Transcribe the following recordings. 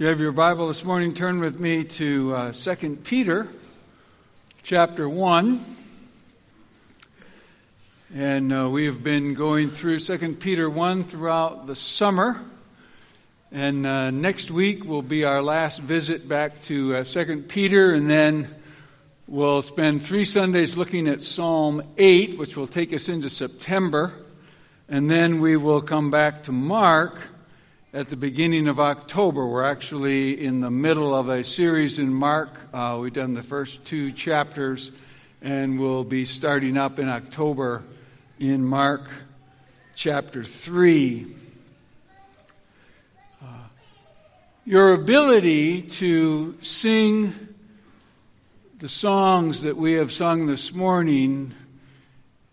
You have your Bible this morning, turn with me to uh, 2 Peter chapter 1. And uh, we have been going through 2 Peter 1 throughout the summer. And uh, next week will be our last visit back to uh, 2 Peter, and then we'll spend three Sundays looking at Psalm 8, which will take us into September. And then we will come back to Mark at the beginning of October. We're actually in the middle of a series in Mark. Uh, we've done the first two chapters, and we'll be starting up in October in Mark chapter 3. Uh, your ability to sing the songs that we have sung this morning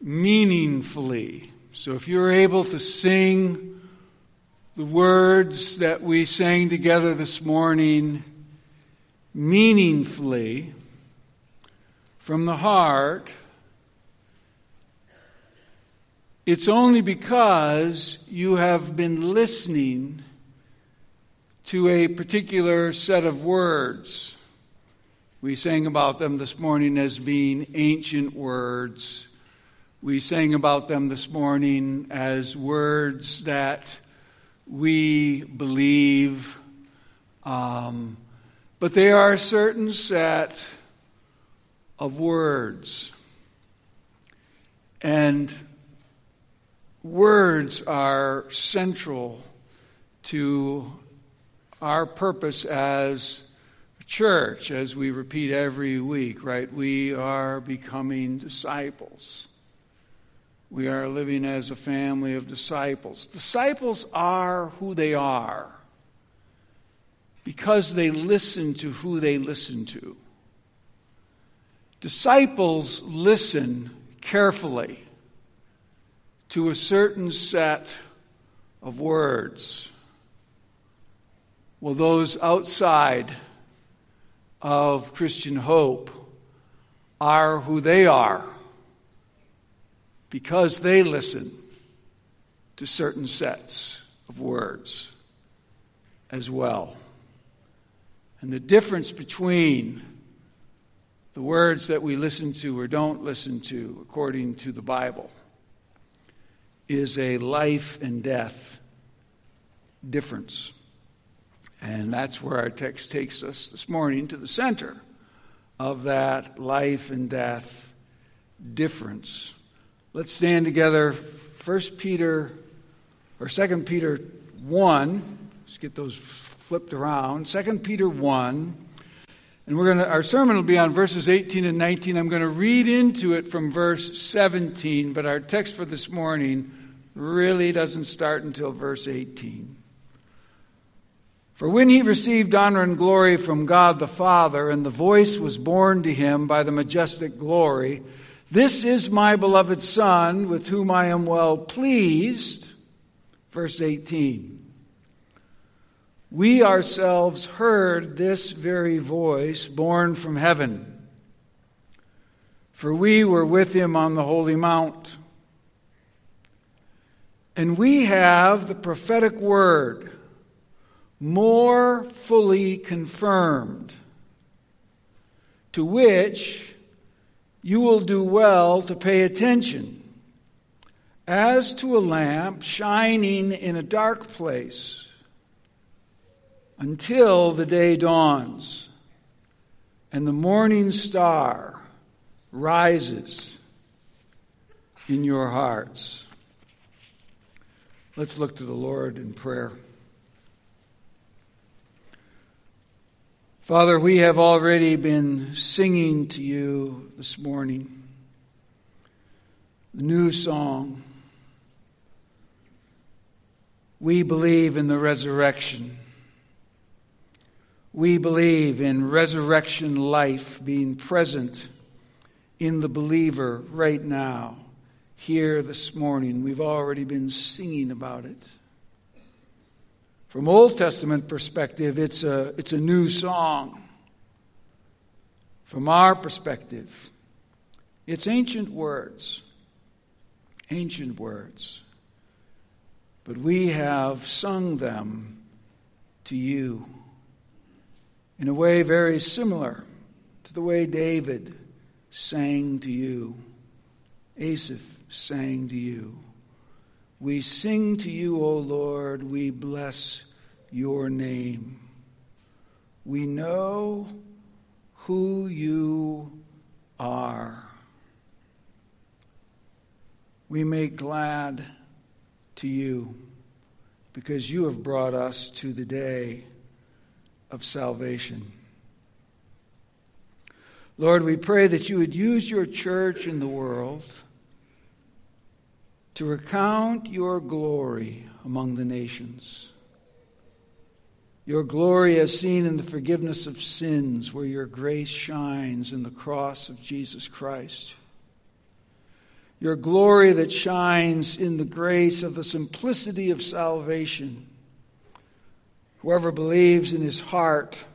meaningfully. So if you're able to sing, the words that we sang together this morning meaningfully from the heart, it's only because you have been listening to a particular set of words. We sang about them this morning as being ancient words. We sang about them this morning as words that we believe, um, but they are a certain set of words. And words are central to our purpose as a church, as we repeat every week, right? We are becoming disciples. We are living as a family of disciples. Disciples are who they are because they listen to who they listen to. Disciples listen carefully to a certain set of words. Well, those outside of Christian hope are who they are because they listen to certain sets of words as well. And the difference between the words that we listen to or don't listen to, according to the Bible, is a life and death difference. And that's where our text takes us this morning to the center of that life and death difference. Let's stand together. 1 Peter or 2 Peter 1. Let's get those flipped around. 2 Peter 1. And we're going to our sermon will be on verses 18 and 19. I'm going to read into it from verse 17, but our text for this morning really doesn't start until verse 18. For when he received honor and glory from God the Father, and the voice was borne to him by the majestic glory, this is my beloved Son, with whom I am well pleased. Verse 18. We ourselves heard this very voice born from heaven, for we were with him on the holy mount. And we have the prophetic word more fully confirmed, to which you will do well to pay attention as to a lamp shining in a dark place until the day dawns and the morning star rises in your hearts. Let's look to the Lord in prayer. Father, we have already been singing to you this morning the new song. We believe in the resurrection. We believe in resurrection life being present in the believer right now, here this morning. We've already been singing about it. From Old Testament perspective, it's a, it's a new song. From our perspective, it's ancient words. Ancient words. But we have sung them to you. in a way very similar to the way David sang to you, Asaph sang to you. We sing to you, O Lord, we bless your name. We know who you are. We make glad to you because you have brought us to the day of salvation. Lord, we pray that you would use your church in the world to recount your glory among the nations. Your glory as seen in the forgiveness of sins, where your grace shines in the cross of Jesus Christ. Your glory that shines in the grace of the simplicity of salvation. Whoever believes in his heart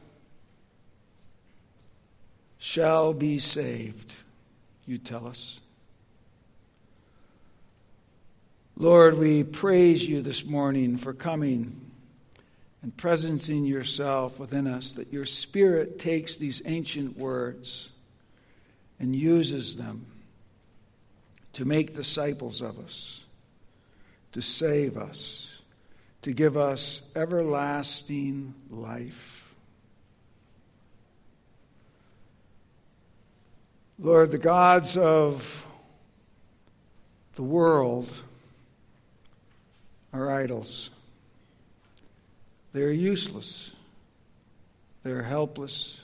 shall be saved, you tell us. Lord, we praise you this morning for coming and presencing yourself within us, that your Spirit takes these ancient words and uses them to make disciples of us, to save us, to give us everlasting life. Lord, the gods of the world are idols. They're useless. They're helpless.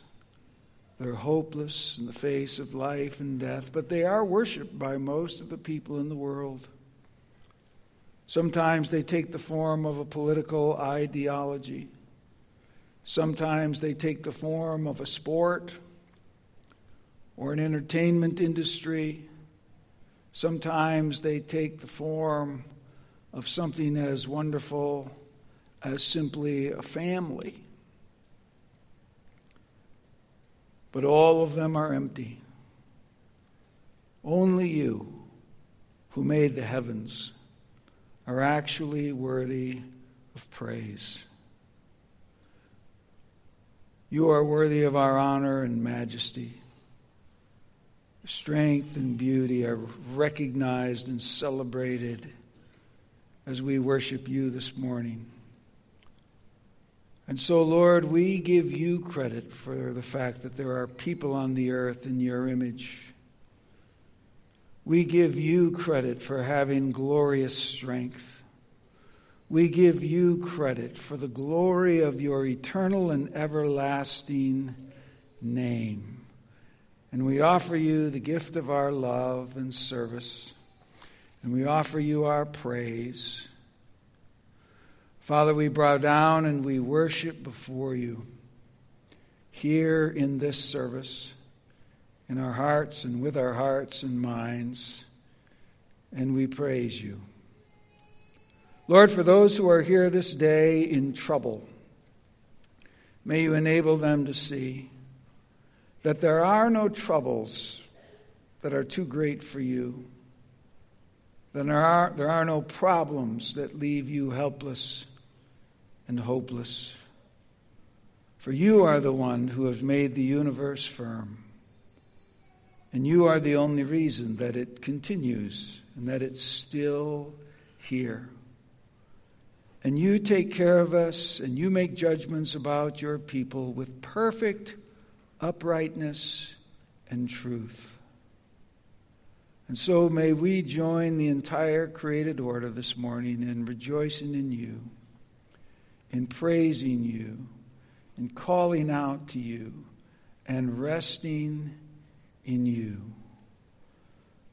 They're hopeless in the face of life and death, but they are worshiped by most of the people in the world. Sometimes they take the form of a political ideology. Sometimes they take the form of a sport or an entertainment industry. Sometimes they take the form of something as wonderful as simply a family. But all of them are empty. Only you, who made the heavens, are actually worthy of praise. You are worthy of our honor and majesty strength and beauty are recognized and celebrated as we worship you this morning. And so, Lord, we give you credit for the fact that there are people on the earth in your image. We give you credit for having glorious strength. We give you credit for the glory of your eternal and everlasting name. And we offer you the gift of our love and service. And we offer you our praise. Father, we bow down and we worship before you here in this service, in our hearts and with our hearts and minds. And we praise you. Lord, for those who are here this day in trouble, may you enable them to see that there are no troubles that are too great for you, that there are, there are no problems that leave you helpless and hopeless. For you are the one who has made the universe firm. And you are the only reason that it continues and that it's still here. And you take care of us and you make judgments about your people with perfect uprightness, and truth. And so may we join the entire created order this morning in rejoicing in you, in praising you, in calling out to you, and resting in you.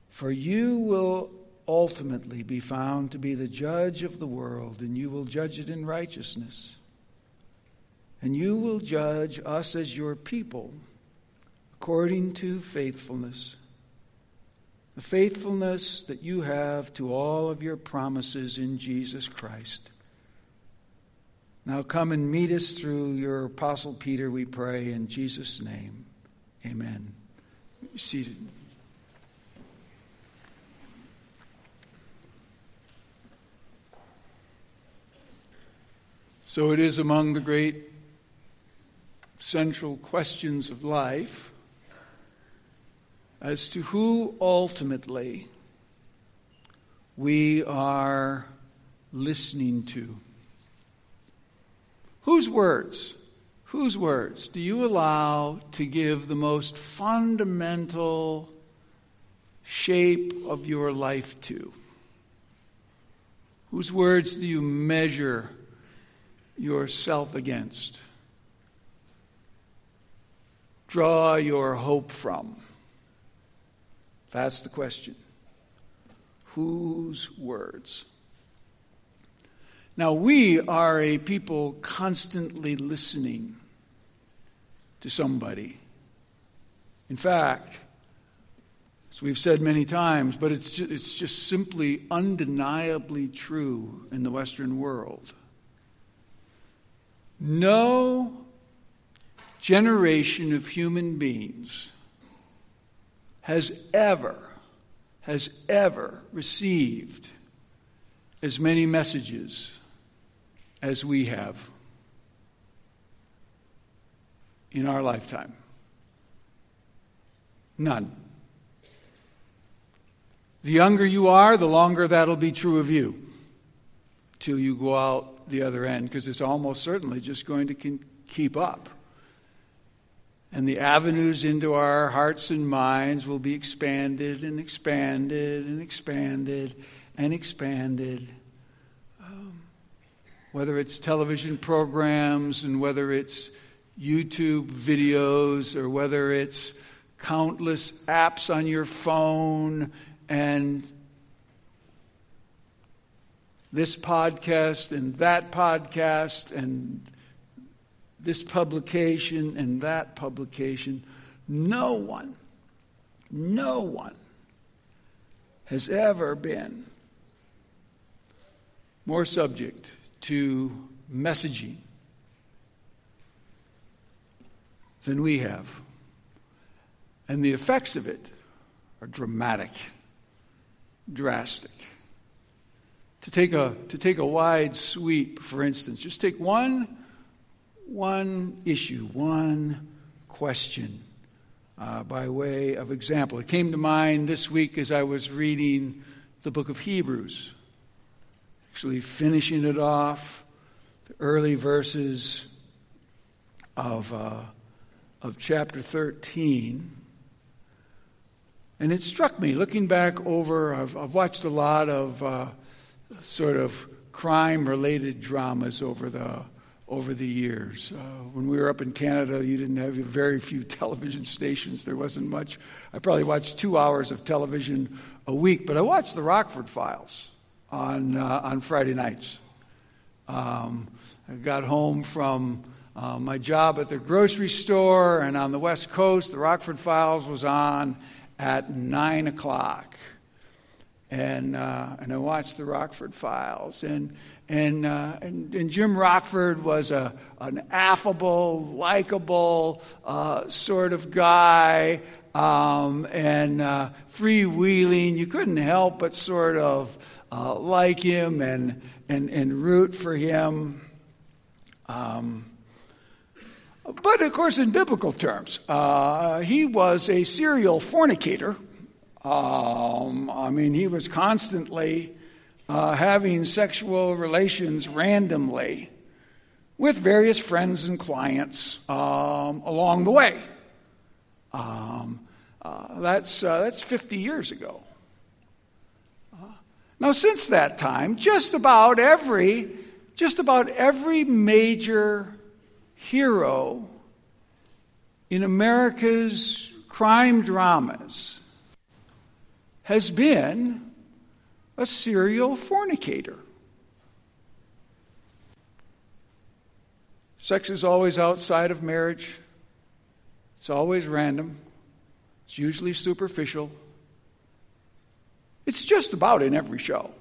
For you will ultimately be found to be the judge of the world, and you will judge it in righteousness and you will judge us as your people according to faithfulness. The faithfulness that you have to all of your promises in Jesus Christ. Now come and meet us through your Apostle Peter, we pray, in Jesus' name. Amen. Seated. So it is among the great central questions of life as to who ultimately we are listening to. Whose words? Whose words do you allow to give the most fundamental shape of your life to? Whose words do you measure yourself against? Draw your hope from? That's the question. Whose words? Now, we are a people constantly listening to somebody. In fact, as we've said many times, but it's just, it's just simply undeniably true in the Western world. No generation of human beings has ever, has ever received as many messages as we have in our lifetime. None. The younger you are, the longer that'll be true of you till you go out the other end, because it's almost certainly just going to keep up. And the avenues into our hearts and minds will be expanded and expanded and expanded and expanded. Um, whether it's television programs and whether it's YouTube videos or whether it's countless apps on your phone and this podcast and that podcast and this publication and that publication. No one, no one has ever been more subject to messaging than we have. And the effects of it are dramatic drastic. To take a, to take a wide sweep, for instance, just take one, one issue, one question uh, by way of example. It came to mind this week as I was reading the book of Hebrews, actually finishing it off, the early verses of, uh, of chapter 13. And it struck me, looking back over, I've, I've watched a lot of uh, sort of crime related dramas over the, over the years. Uh, when we were up in Canada, you didn't have very few television stations. There wasn't much. I probably watched two hours of television a week, but I watched the Rockford Files on, uh, on Friday nights. Um, I got home from uh, my job at the grocery store, and on the West Coast, the Rockford Files was on at 9 o'clock. And, uh, and I watched the Rockford Files. And, and, uh, and, and, Jim Rockford was a, an affable, likable uh, sort of guy um, and uh, freewheeling. You couldn't help but sort of uh, like him and, and, and root for him. Um, but of course, in biblical terms, uh, he was a serial fornicator. Um, I mean, he was constantly uh, having sexual relations randomly with various friends and clients um, along the way. Um, uh, that's, uh, that's 50 years ago. Uh, now, since that time, just about every, just about every major hero in America's crime dramas has been a serial fornicator. Sex is always outside of marriage. It's always random. It's usually superficial. It's just about in every show.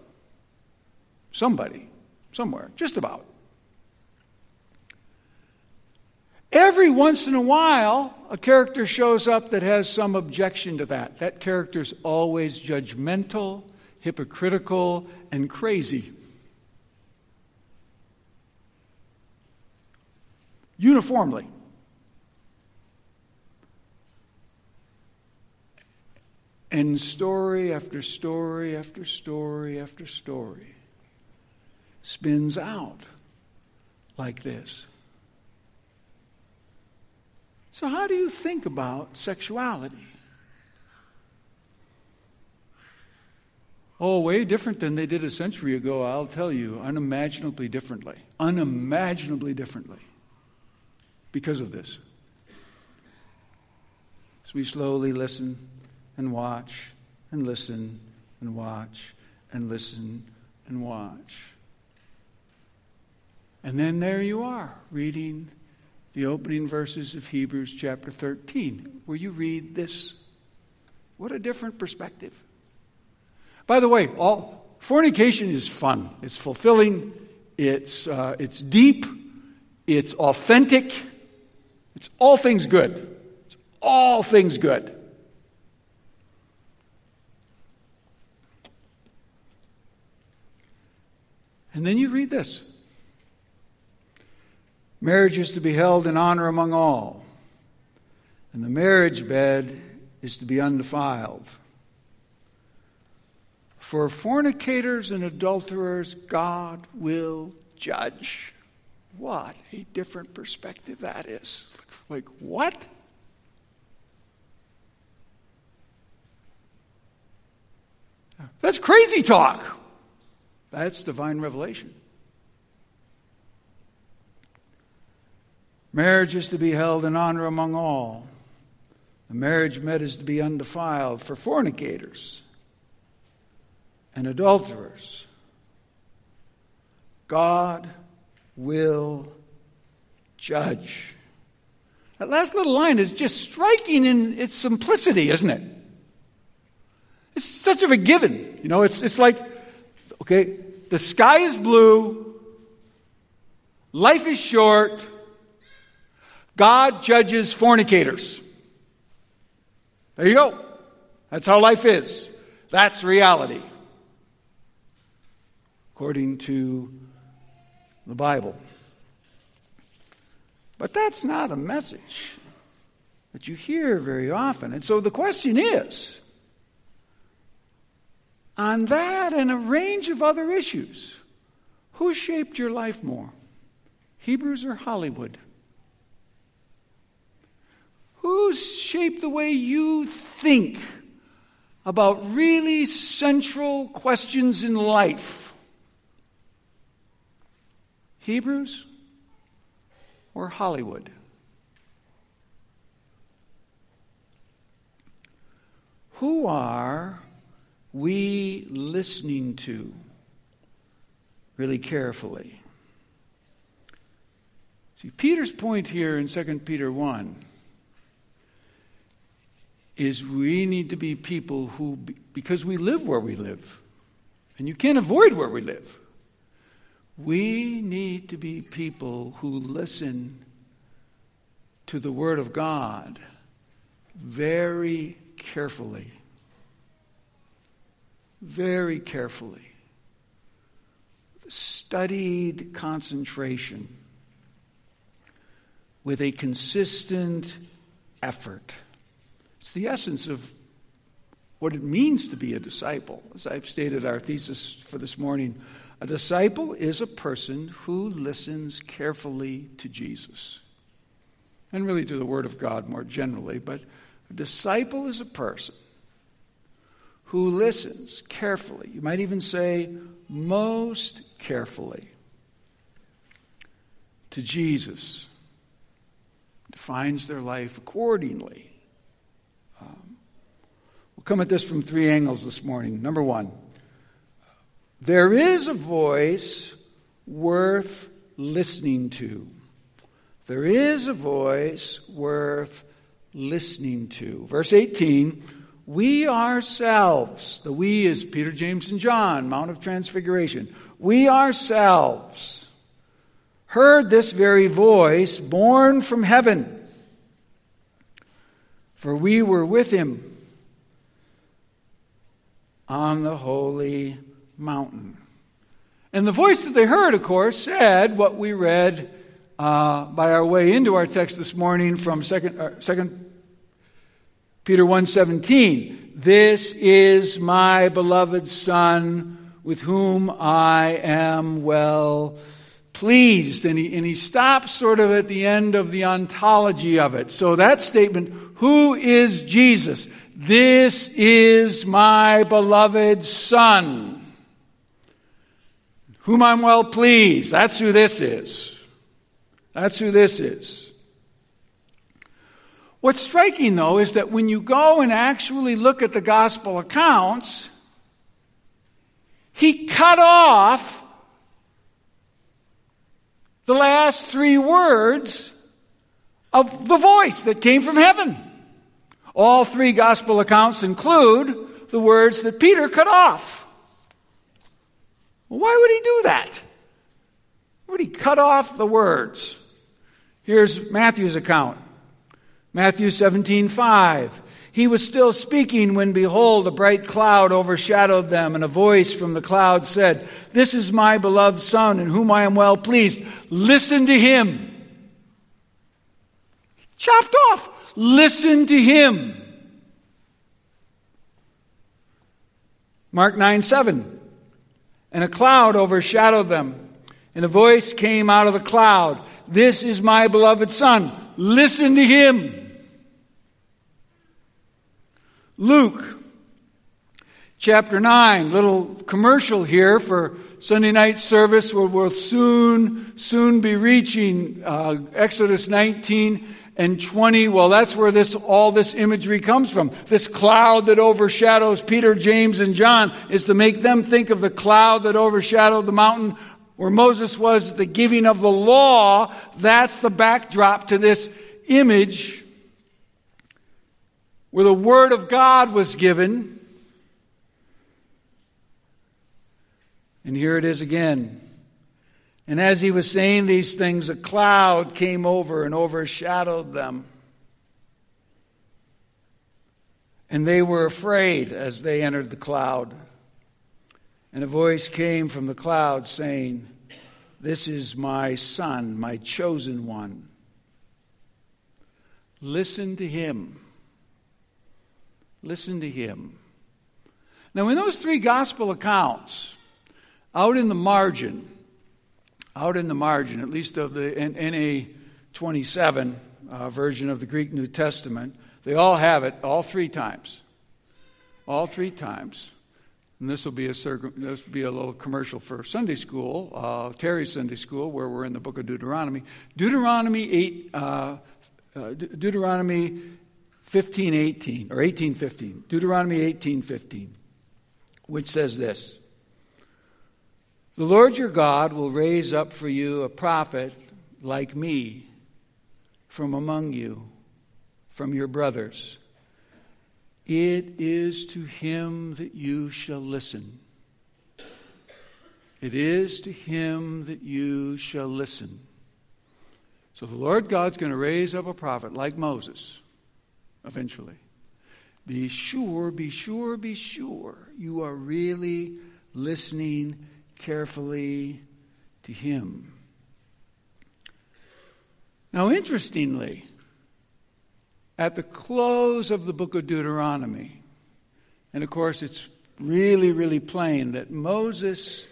Somebody, somewhere, just about. Every once in a while, a character shows up that has some objection to that. That character's always judgmental, hypocritical, and crazy. Uniformly. And story after story after story after story spins out like this. So, how do you think about sexuality? Oh, way different than they did a century ago, I'll tell you, unimaginably differently. Unimaginably differently. Because of this. As we slowly listen and watch and listen and watch and listen and watch. And then there you are, reading the opening verses of Hebrews chapter 13, where you read this. What a different perspective. By the way, all fornication is fun. It's fulfilling. It's uh, it's deep. It's authentic. It's all things good. It's all things good. And then you read this. Marriage is to be held in honor among all, and the marriage bed is to be undefiled. For fornicators and adulterers, God will judge. What a different perspective that is. Like, what? That's crazy talk. That's divine revelation. Marriage is to be held in honor among all. The marriage bed is to be undefiled for fornicators and adulterers. God will judge. That last little line is just striking in its simplicity, isn't it? It's such of a given. You know, it's, it's like, okay, the sky is blue, life is short, God judges fornicators. There you go. That's how life is. That's reality according to the Bible. But that's not a message that you hear very often. And so the question is on that and a range of other issues, who shaped your life more? Hebrews or Hollywood? Who shaped the way you think about really central questions in life? Hebrews or Hollywood? Who are we listening to really carefully? See, Peter's point here in 2 Peter 1 is we need to be people who, because we live where we live, and you can't avoid where we live. We need to be people who listen to the Word of God very carefully. Very carefully. Studied concentration with a consistent effort. It's the essence of what it means to be a disciple. As I've stated our thesis for this morning, a disciple is a person who listens carefully to Jesus and really to the Word of God more generally, but a disciple is a person who listens carefully. You might even say most carefully to Jesus, defines their life accordingly. Um, we'll come at this from three angles this morning. Number one, there is a voice worth listening to. There is a voice worth listening to. Verse 18 We ourselves, the we is Peter, James, and John, Mount of Transfiguration, we ourselves heard this very voice born from heaven. For we were with him on the holy mountain. And the voice that they heard, of course, said what we read uh, by our way into our text this morning from second, uh, second Peter 1:17 This is my beloved son with whom I am well pleased and he, and he stops sort of at the end of the ontology of it. So that statement who is Jesus? This is my beloved son whom I'm well pleased. That's who this is. That's who this is. What's striking, though, is that when you go and actually look at the gospel accounts, he cut off the last three words of the voice that came from heaven. All three gospel accounts include the words that Peter cut off. Why would he do that? Would he cut off the words? Here's Matthew's account. Matthew 17, 5. He was still speaking when behold, a bright cloud overshadowed them, and a voice from the cloud said, This is my beloved Son, in whom I am well pleased. Listen to him. Chopped off. Listen to him. Mark 9, 7. And a cloud overshadowed them, and a voice came out of the cloud, This is my beloved Son. Listen to him. Luke chapter 9, little commercial here for Sunday night service where we'll soon, soon be reaching uh, Exodus 19 and 20. Well, that's where this, all this imagery comes from. This cloud that overshadows Peter, James, and John is to make them think of the cloud that overshadowed the mountain where Moses was the giving of the law. That's the backdrop to this image where the Word of God was given. And here it is again. And as he was saying these things, a cloud came over and overshadowed them. And they were afraid as they entered the cloud. And a voice came from the cloud saying, This is my son, my chosen one. Listen to him. Listen to him. Now, in those three gospel accounts, out in the margin, out in the margin, at least of the NA 27 uh, version of the Greek New Testament, they all have it all three times. All three times. And this will be a, this will be a little commercial for Sunday school, uh, Terry's Sunday school, where we're in the book of Deuteronomy. Deuteronomy 8, uh, uh, Deuteronomy 1518 or 1815, Deuteronomy 18:15, which says this: The Lord your God will raise up for you a prophet like me from among you, from your brothers. It is to him that you shall listen. It is to him that you shall listen. So the Lord God's going to raise up a prophet like Moses eventually. Be sure, be sure, be sure you are really listening carefully to Him. Now, interestingly, at the close of the book of Deuteronomy, and of course it's really, really plain that Moses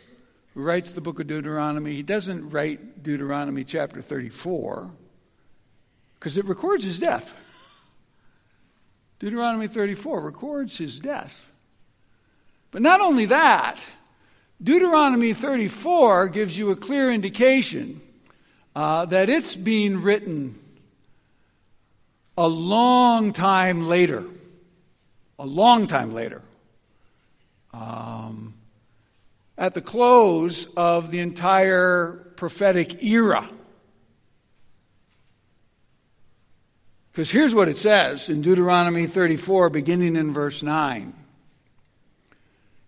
writes the book of Deuteronomy, he doesn't write Deuteronomy chapter 34 because it records his death. Deuteronomy 34 records his death. But not only that, Deuteronomy 34 gives you a clear indication uh, that it's being written a long time later. A long time later. Um, at the close of the entire prophetic era. Because here's what it says in Deuteronomy 34, beginning in verse 9.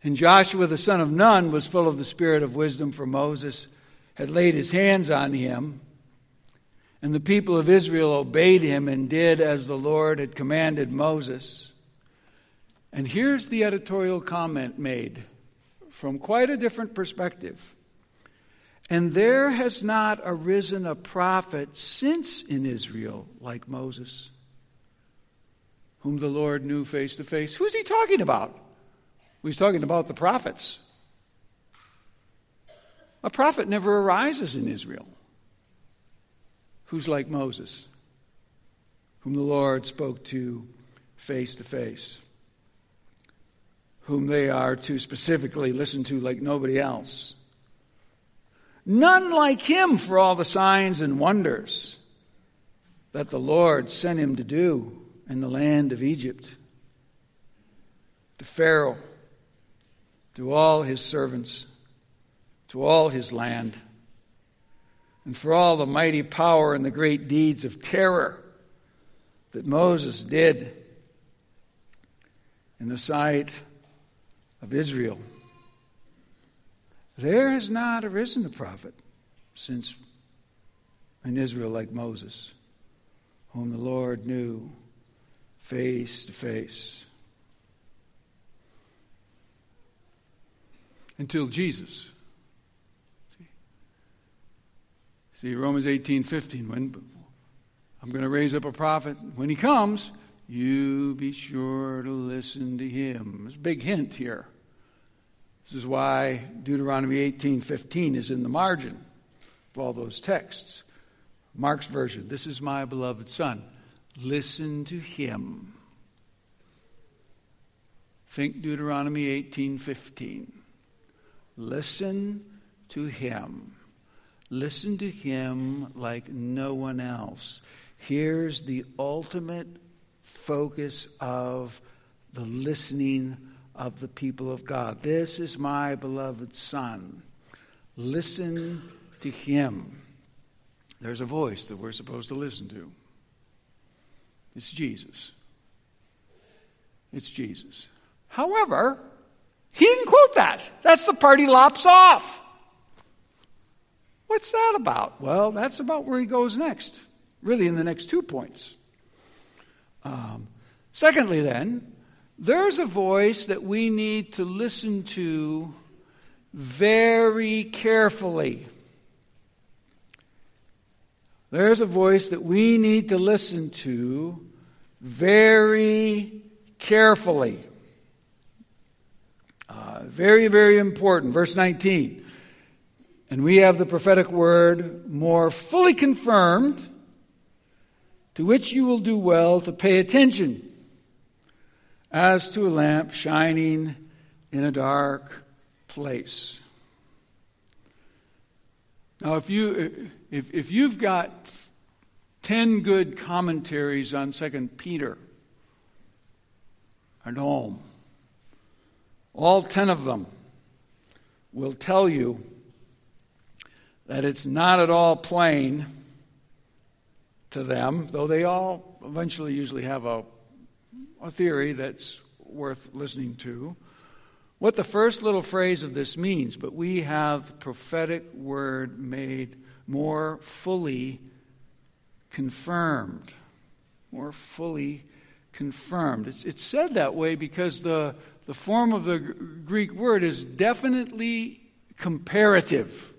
And Joshua the son of Nun was full of the spirit of wisdom, for Moses had laid his hands on him. And the people of Israel obeyed him and did as the Lord had commanded Moses. And here's the editorial comment made from quite a different perspective. And there has not arisen a prophet since in Israel like Moses, whom the Lord knew face to face. Who's he talking about? He's talking about the prophets. A prophet never arises in Israel who's like Moses, whom the Lord spoke to face to face, whom they are to specifically listen to like nobody else. None like him for all the signs and wonders that the Lord sent him to do in the land of Egypt, to Pharaoh, to all his servants, to all his land, and for all the mighty power and the great deeds of terror that Moses did in the sight of Israel. There has not arisen a prophet since in Israel like Moses, whom the Lord knew face to face. Until Jesus. See, See Romans 18 15. When I'm going to raise up a prophet, when he comes, you be sure to listen to him. There's a big hint here. This is why Deuteronomy 18:15 is in the margin of all those texts. Mark's version, this is my beloved son. Listen to him. Think Deuteronomy 18:15. Listen to him. Listen to him like no one else. Here's the ultimate focus of the listening of the people of God. This is my beloved Son. Listen to him. There's a voice that we're supposed to listen to. It's Jesus. It's Jesus. However, he didn't quote that. That's the part he lops off. What's that about? Well, that's about where he goes next, really, in the next two points. Um, secondly, then, there's a voice that we need to listen to very carefully. There's a voice that we need to listen to very carefully. Very, very important. Verse 19. And we have the prophetic word more fully confirmed, to which you will do well to pay attention as to a lamp shining in a dark place. Now, if, you, if, if you've got 10 good commentaries on 2 Peter at home, all 10 of them will tell you that it's not at all plain to them, though they all eventually usually have a a theory that's worth listening to, what the first little phrase of this means, but we have the prophetic word made more fully confirmed. More fully confirmed. It's, it's said that way because the, the form of the Greek word is definitely comparative.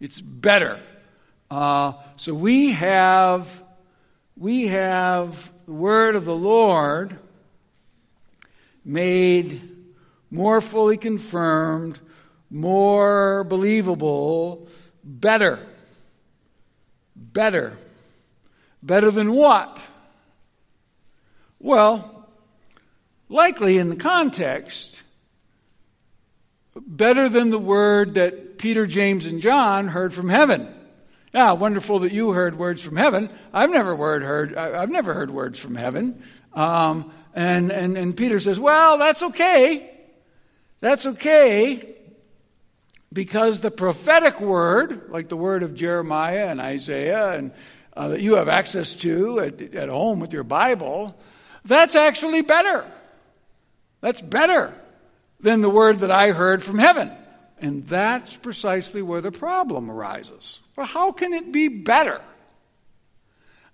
It's better. Uh, so we have we have the word of the Lord made more fully confirmed, more believable, better. Better. Better than what? Well, likely in the context, better than the word that Peter, James, and John heard from heaven. Now, wonderful that you heard words from heaven. I've never word heard. I've never heard words from heaven. Um, and, and, and Peter says, well, that's okay. That's okay because the prophetic word, like the word of Jeremiah and Isaiah, and uh, that you have access to at, at home with your Bible, that's actually better. That's better than the word that I heard from heaven. And that's precisely where the problem arises. Well, how can it be better?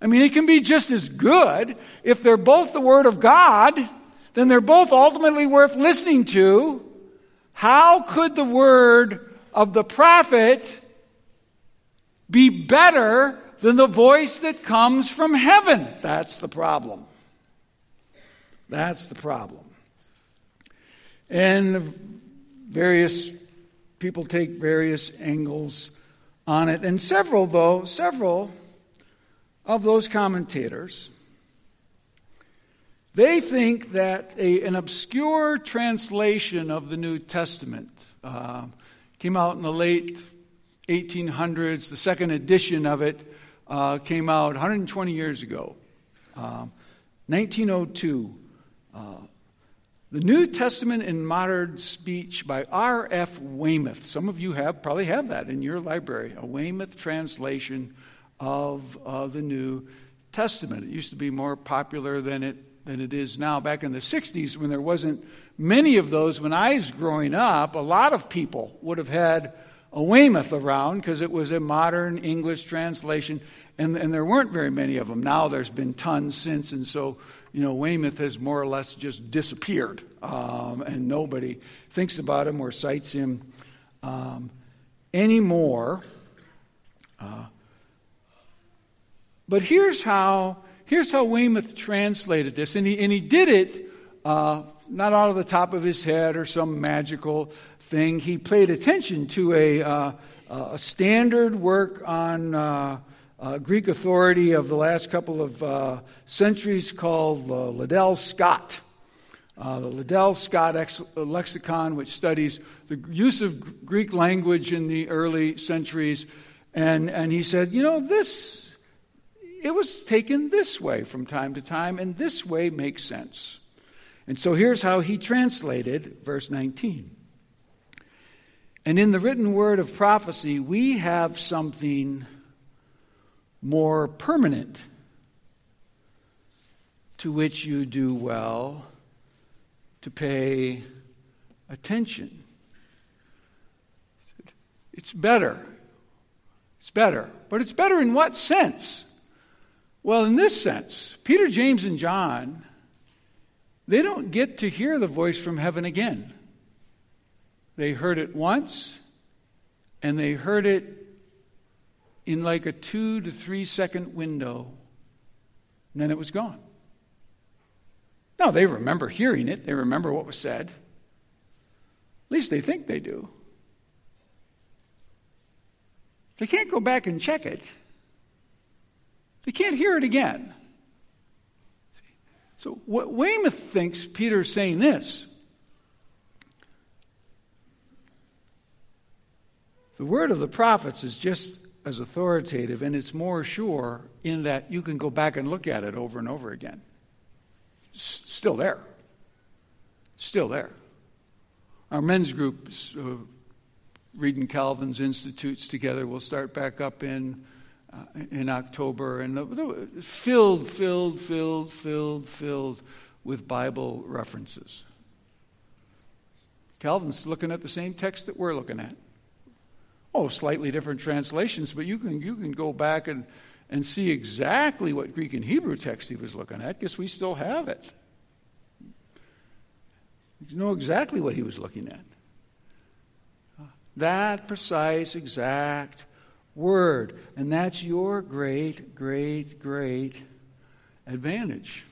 I mean, it can be just as good. If they're both the Word of God, then they're both ultimately worth listening to. How could the Word of the prophet be better than the voice that comes from heaven? That's the problem. That's the problem. And various people take various angles on it. And several, though, several of those commentators, they think that a, an obscure translation of the New Testament uh, came out in the late 1800s. The second edition of it uh, came out 120 years ago, uh, 1902. The New Testament in Modern Speech by R.F. Weymouth. Some of you have probably have that in your library, a Weymouth translation of uh, the New Testament. It used to be more popular than it than it is now. Back in the 60s, when there wasn't many of those, when I was growing up, a lot of people would have had a Weymouth around because it was a modern English translation, and, and there weren't very many of them. Now there's been tons since, and so, you know, Weymouth has more or less just disappeared, um, and nobody thinks about him or cites him um, anymore. Uh, but here's how, here's how Weymouth translated this, and he, and he did it uh, not out of the top of his head or some magical thing, he paid attention to a, uh, a standard work on uh, Greek authority of the last couple of uh, centuries called uh, Liddell Scott. Uh, the Liddell Scott ex- lexicon, which studies the use of Greek language in the early centuries. And, and he said, you know, this, it was taken this way from time to time, and this way makes sense. And so here's how he translated verse 19. And in the written word of prophecy, we have something more permanent to which you do well to pay attention. It's better. It's better. But it's better in what sense? Well, in this sense, Peter, James, and John, they don't get to hear the voice from heaven again. They heard it once, and they heard it in like a two to three second window, and then it was gone. Now, they remember hearing it, they remember what was said. At least they think they do. They can't go back and check it. They can't hear it again. So, what Weymouth thinks Peter's saying this The word of the prophets is just as authoritative and it's more sure in that you can go back and look at it over and over again. It's still there. Still there. Our men's groups, uh, reading Calvin's Institutes together, will start back up in uh, in October, and filled, filled, filled, filled, filled with Bible references. Calvin's looking at the same text that we're looking at. Oh, slightly different translations, but you can, you can go back and, and see exactly what Greek and Hebrew text he was looking at because we still have it. You know exactly what he was looking at. That precise, exact word. And that's your great, great, great advantage.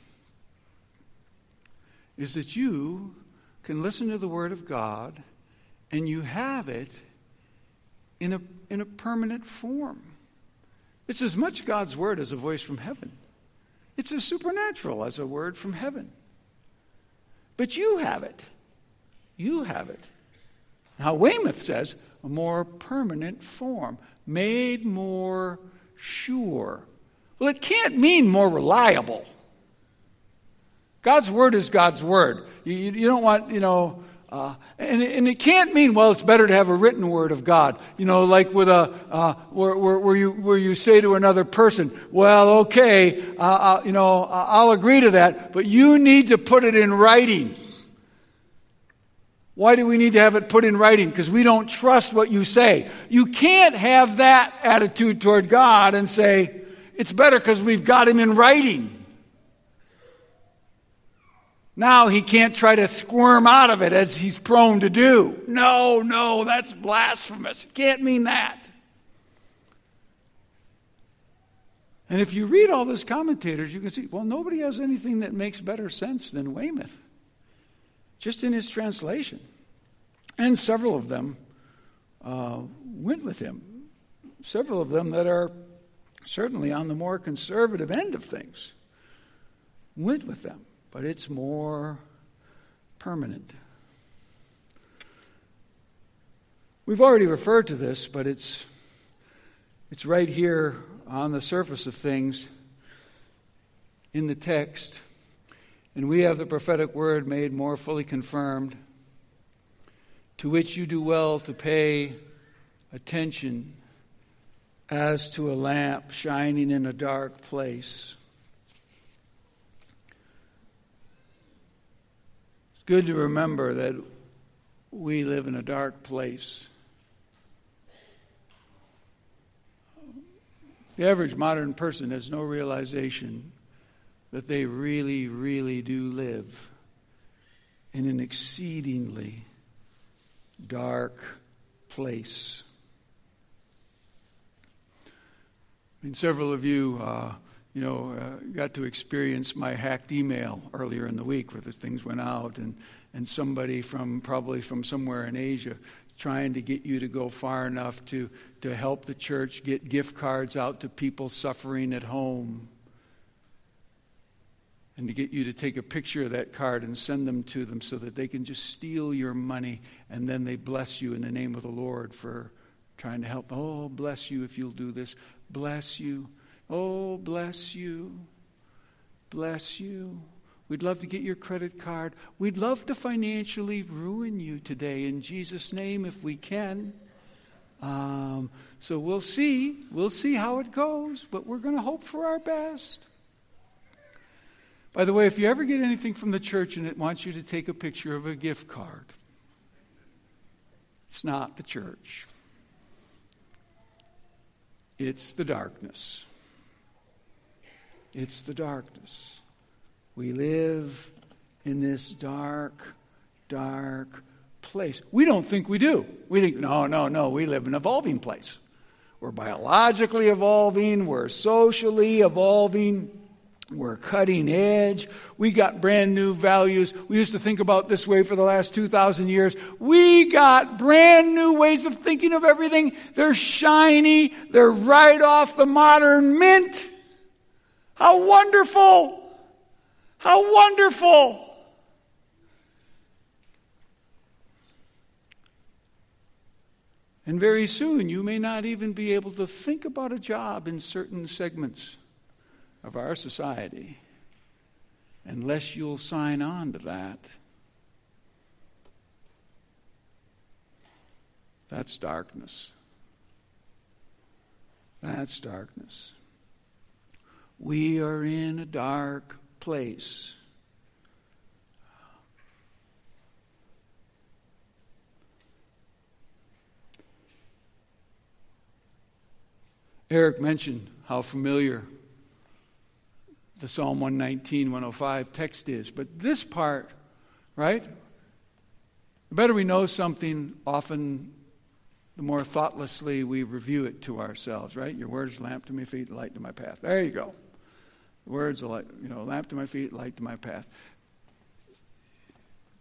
Is that you can listen to the Word of God and you have it in a, in a permanent form. It's as much God's word as a voice from heaven. It's as supernatural as a word from heaven. But you have it. You have it. Now, Weymouth says a more permanent form, made more sure. Well, it can't mean more reliable. God's word is God's word. You, you don't want, you know, uh, and, and, it can't mean, well, it's better to have a written word of God. You know, like with a, uh, where, where, where, you, where you say to another person, well, okay, uh, uh you know, I'll agree to that, but you need to put it in writing. Why do we need to have it put in writing? Because we don't trust what you say. You can't have that attitude toward God and say, it's better because we've got him in writing. Now he can't try to squirm out of it as he's prone to do. No, no, that's blasphemous. It can't mean that. And if you read all those commentators, you can see, well, nobody has anything that makes better sense than Weymouth, just in his translation. And several of them uh, went with him. Several of them that are certainly on the more conservative end of things went with them, but it's more permanent. We've already referred to this, but it's, it's right here on the surface of things in the text. And we have the prophetic word made more fully confirmed, to which you do well to pay attention as to a lamp shining in a dark place. It's good to remember that we live in a dark place. The average modern person has no realization that they really, really do live in an exceedingly dark place. I mean, several of you, uh, you know, uh, got to experience my hacked email earlier in the week where the things went out, and, and somebody from probably from somewhere in Asia trying to get you to go far enough to, to help the church get gift cards out to people suffering at home. And to get you to take a picture of that card and send them to them so that they can just steal your money and then they bless you in the name of the Lord for trying to help. Oh, bless you if you'll do this. Bless you. Oh, bless you. Bless you. We'd love to get your credit card. We'd love to financially ruin you today in Jesus' name if we can. Um, so we'll see. We'll see how it goes, but we're going to hope for our best. By the way, if you ever get anything from the church and it wants you to take a picture of a gift card, it's not the church. It's the darkness. It's the darkness. We live in this dark, dark place. We don't think we do. We think, no, no, no, we live in an evolving place. We're biologically evolving, we're socially evolving. We're cutting edge. We got brand new values. We used to think about this way for the last 2,000 years. We got brand new ways of thinking of everything. They're shiny. They're right off the modern mint. How wonderful! How wonderful! And very soon, you may not even be able to think about a job in certain segments of our society unless you'll sign on to that. That's darkness. That's darkness. We are in a dark place. Eric mentioned how familiar the Psalm 119, 105 text is. But this part, right? The better we know something, often the more thoughtlessly we review it to ourselves, right? Your words, lamp to my feet, light to my path. There you go. Words, are like, you know, lamp to my feet, light to my path.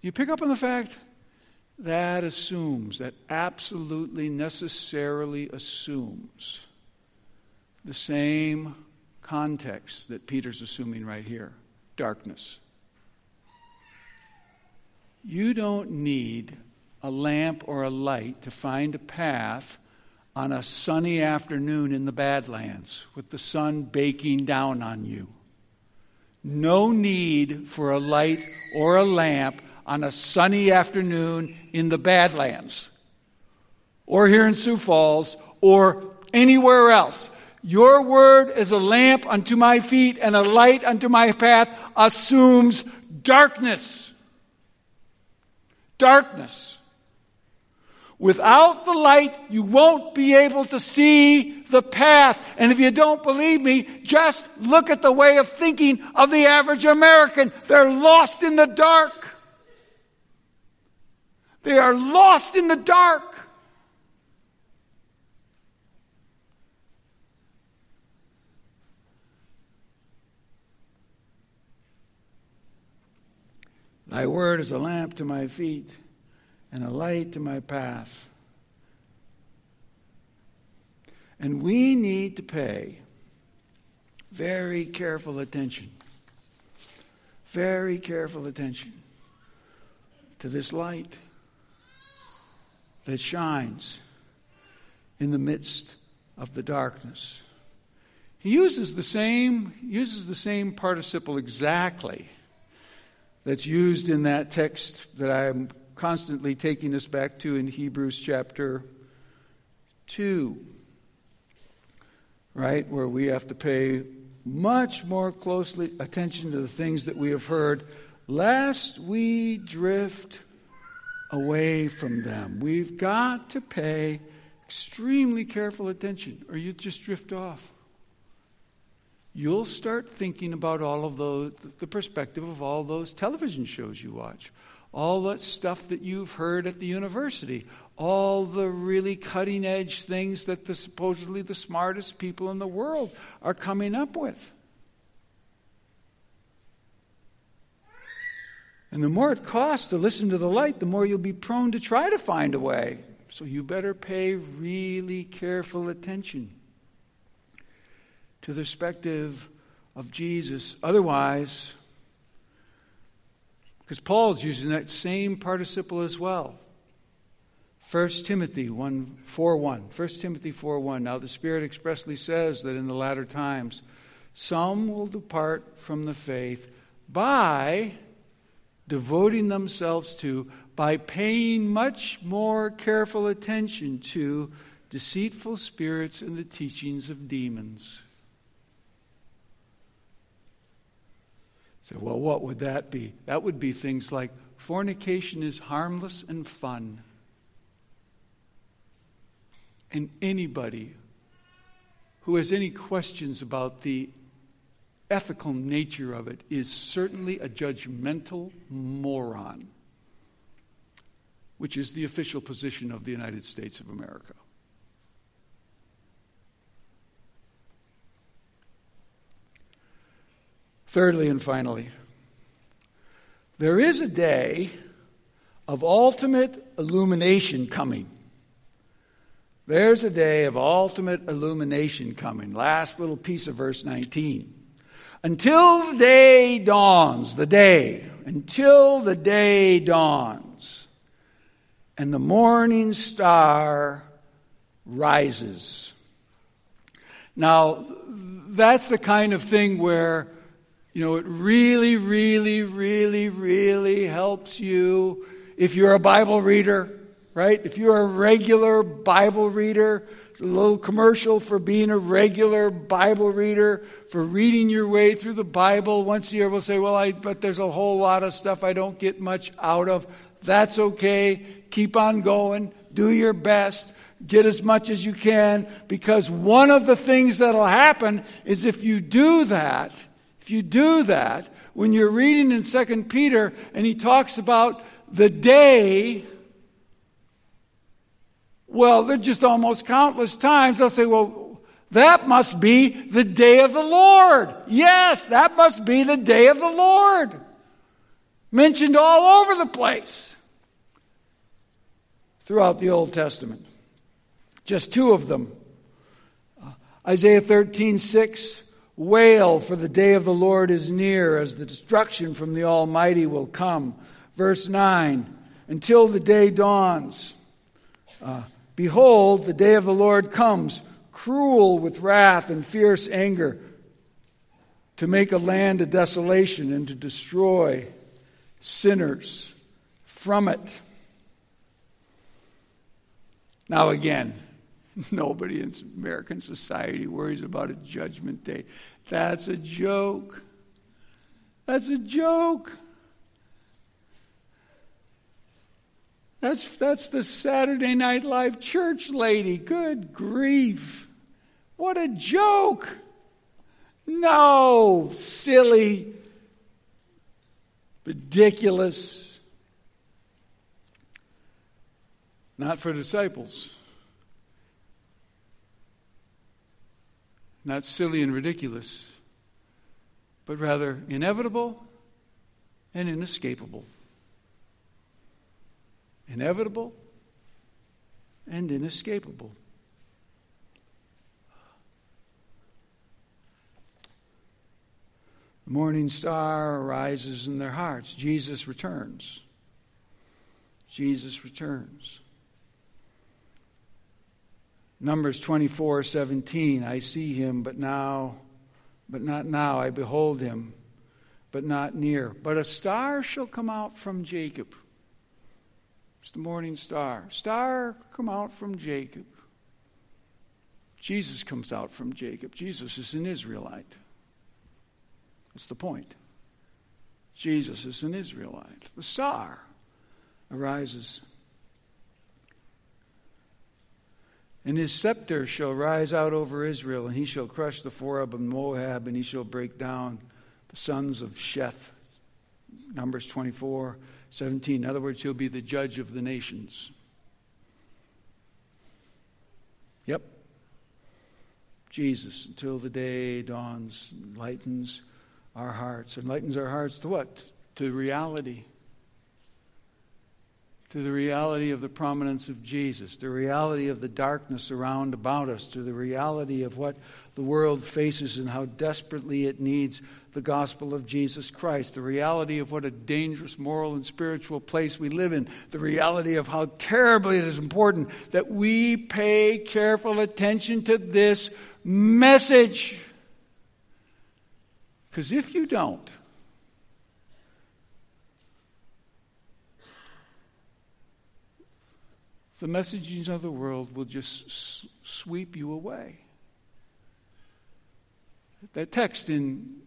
You pick up on the fact that assumes, that absolutely necessarily assumes the same context that Peter's assuming right here darkness. You don't need a lamp or a light to find a path on a sunny afternoon in the Badlands with the sun baking down on you. No need for a light or a lamp on a sunny afternoon in the Badlands or here in Sioux Falls or anywhere else. Your word is a lamp unto my feet and a light unto my path assumes darkness. Darkness. Without the light, you won't be able to see the path. And if you don't believe me, just look at the way of thinking of the average American. They're lost in the dark. They are lost in the dark. Thy word is a lamp to my feet and a light to my path. And we need to pay very careful attention, very careful attention to this light that shines in the midst of the darkness. He uses the same uses the same participle exactly that's used in that text that I'm constantly taking us back to in Hebrews chapter 2. Right? Where we have to pay much more closely attention to the things that we have heard lest we drift away from them. We've got to pay extremely careful attention or you just drift off you'll start thinking about all of those, the perspective of all those television shows you watch, all that stuff that you've heard at the university, all the really cutting edge things that the supposedly the smartest people in the world are coming up with. And the more it costs to listen to the light, the more you'll be prone to try to find a way. So you better pay really careful attention to the perspective of Jesus. Otherwise, because Paul's using that same participle as well. 1 Timothy 1 4 1. 1 Timothy 4 1. Now the Spirit expressly says that in the latter times some will depart from the faith by devoting themselves to, by paying much more careful attention to deceitful spirits and the teachings of demons. Say, well, what would that be? That would be things like fornication is harmless and fun. And anybody who has any questions about the ethical nature of it is certainly a judgmental moron, which is the official position of the United States of America. Thirdly and finally, there is a day of ultimate illumination coming. There's a day of ultimate illumination coming. Last little piece of verse 19. Until the day dawns, the day, until the day dawns, and the morning star rises. Now, that's the kind of thing where you know, it really, really, really, really helps you if you're a Bible reader, right? If you're a regular Bible reader, a little commercial for being a regular Bible reader, for reading your way through the Bible. Once a year, we'll say, well, I, but there's a whole lot of stuff I don't get much out of. That's okay. Keep on going. Do your best. Get as much as you can because one of the things that'll happen is if you do that, you do that, when you're reading in 2 Peter and he talks about the day, well, they're just almost countless times. They'll say, well, that must be the day of the Lord. Yes, that must be the day of the Lord. Mentioned all over the place throughout the Old Testament. Just two of them. Uh, Isaiah 13, 6. Wail, for the day of the Lord is near, as the destruction from the Almighty will come. Verse 9 Until the day dawns, uh, behold, the day of the Lord comes, cruel with wrath and fierce anger, to make a land a desolation and to destroy sinners from it. Now, again, Nobody in American society worries about a judgment day. That's a joke. That's a joke. That's, that's the Saturday Night Live church lady. Good grief. What a joke. No, silly, ridiculous. Not for disciples. Not silly and ridiculous, but rather inevitable and inescapable. inevitable and inescapable. The morning star arises in their hearts. Jesus returns. Jesus returns. Numbers 24, 17, I see him, but now, but not now. I behold him, but not near. But a star shall come out from Jacob. It's the morning star. Star come out from Jacob. Jesus comes out from Jacob. Jesus is an Israelite. That's the point. Jesus is an Israelite. The star arises. And his scepter shall rise out over Israel, and he shall crush the forehead of Moab, and he shall break down the sons of Sheth. Numbers 24, 17. In other words, he'll be the judge of the nations. Yep. Jesus, until the day dawns, lightens our hearts. Enlightens our hearts to what? To reality. To the reality of the prominence of Jesus, the reality of the darkness around about us, to the reality of what the world faces and how desperately it needs the gospel of Jesus Christ, the reality of what a dangerous moral and spiritual place we live in, the reality of how terribly it is important that we pay careful attention to this message. Because if you don't, the messages of the world will just s- sweep you away. That text in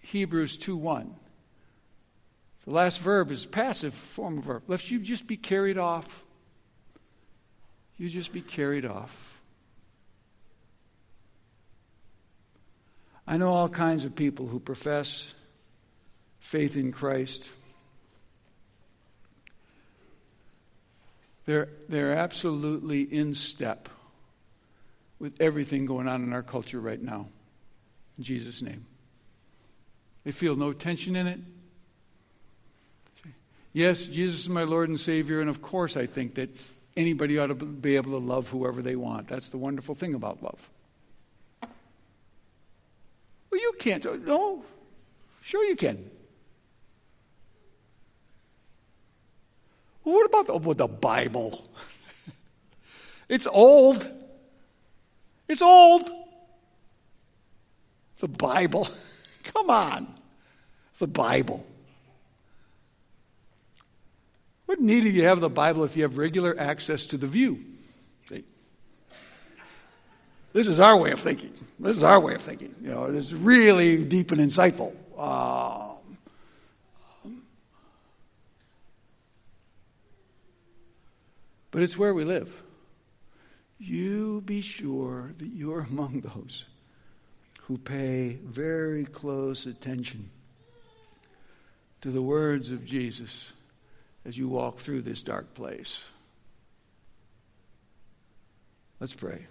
Hebrews 2 1. The last verb is passive form of verb. Let you just be carried off. You just be carried off. I know all kinds of people who profess faith in Christ. They're, they're absolutely in step with everything going on in our culture right now. In Jesus' name. They feel no tension in it. Yes, Jesus is my Lord and Savior, and of course I think that anybody ought to be able to love whoever they want. That's the wonderful thing about love. Well, you can't. Oh, no, sure you can. Well, what about the, the Bible? it's old. It's old. The Bible. Come on. The Bible. What need do you have the Bible if you have regular access to the view? See? This is our way of thinking. This is our way of thinking. You know, it's really deep and insightful. Um, but it's where we live. You be sure that you're among those who pay very close attention to the words of Jesus as you walk through this dark place. Let's pray.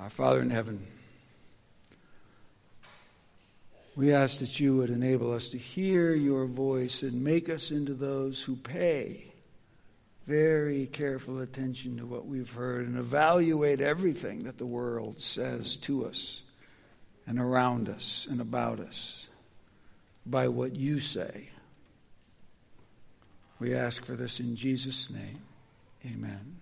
Our Father in heaven, we ask that you would enable us to hear your voice and make us into those who pay very careful attention to what we've heard and evaluate everything that the world says to us and around us and about us by what you say. We ask for this in Jesus' name. Amen.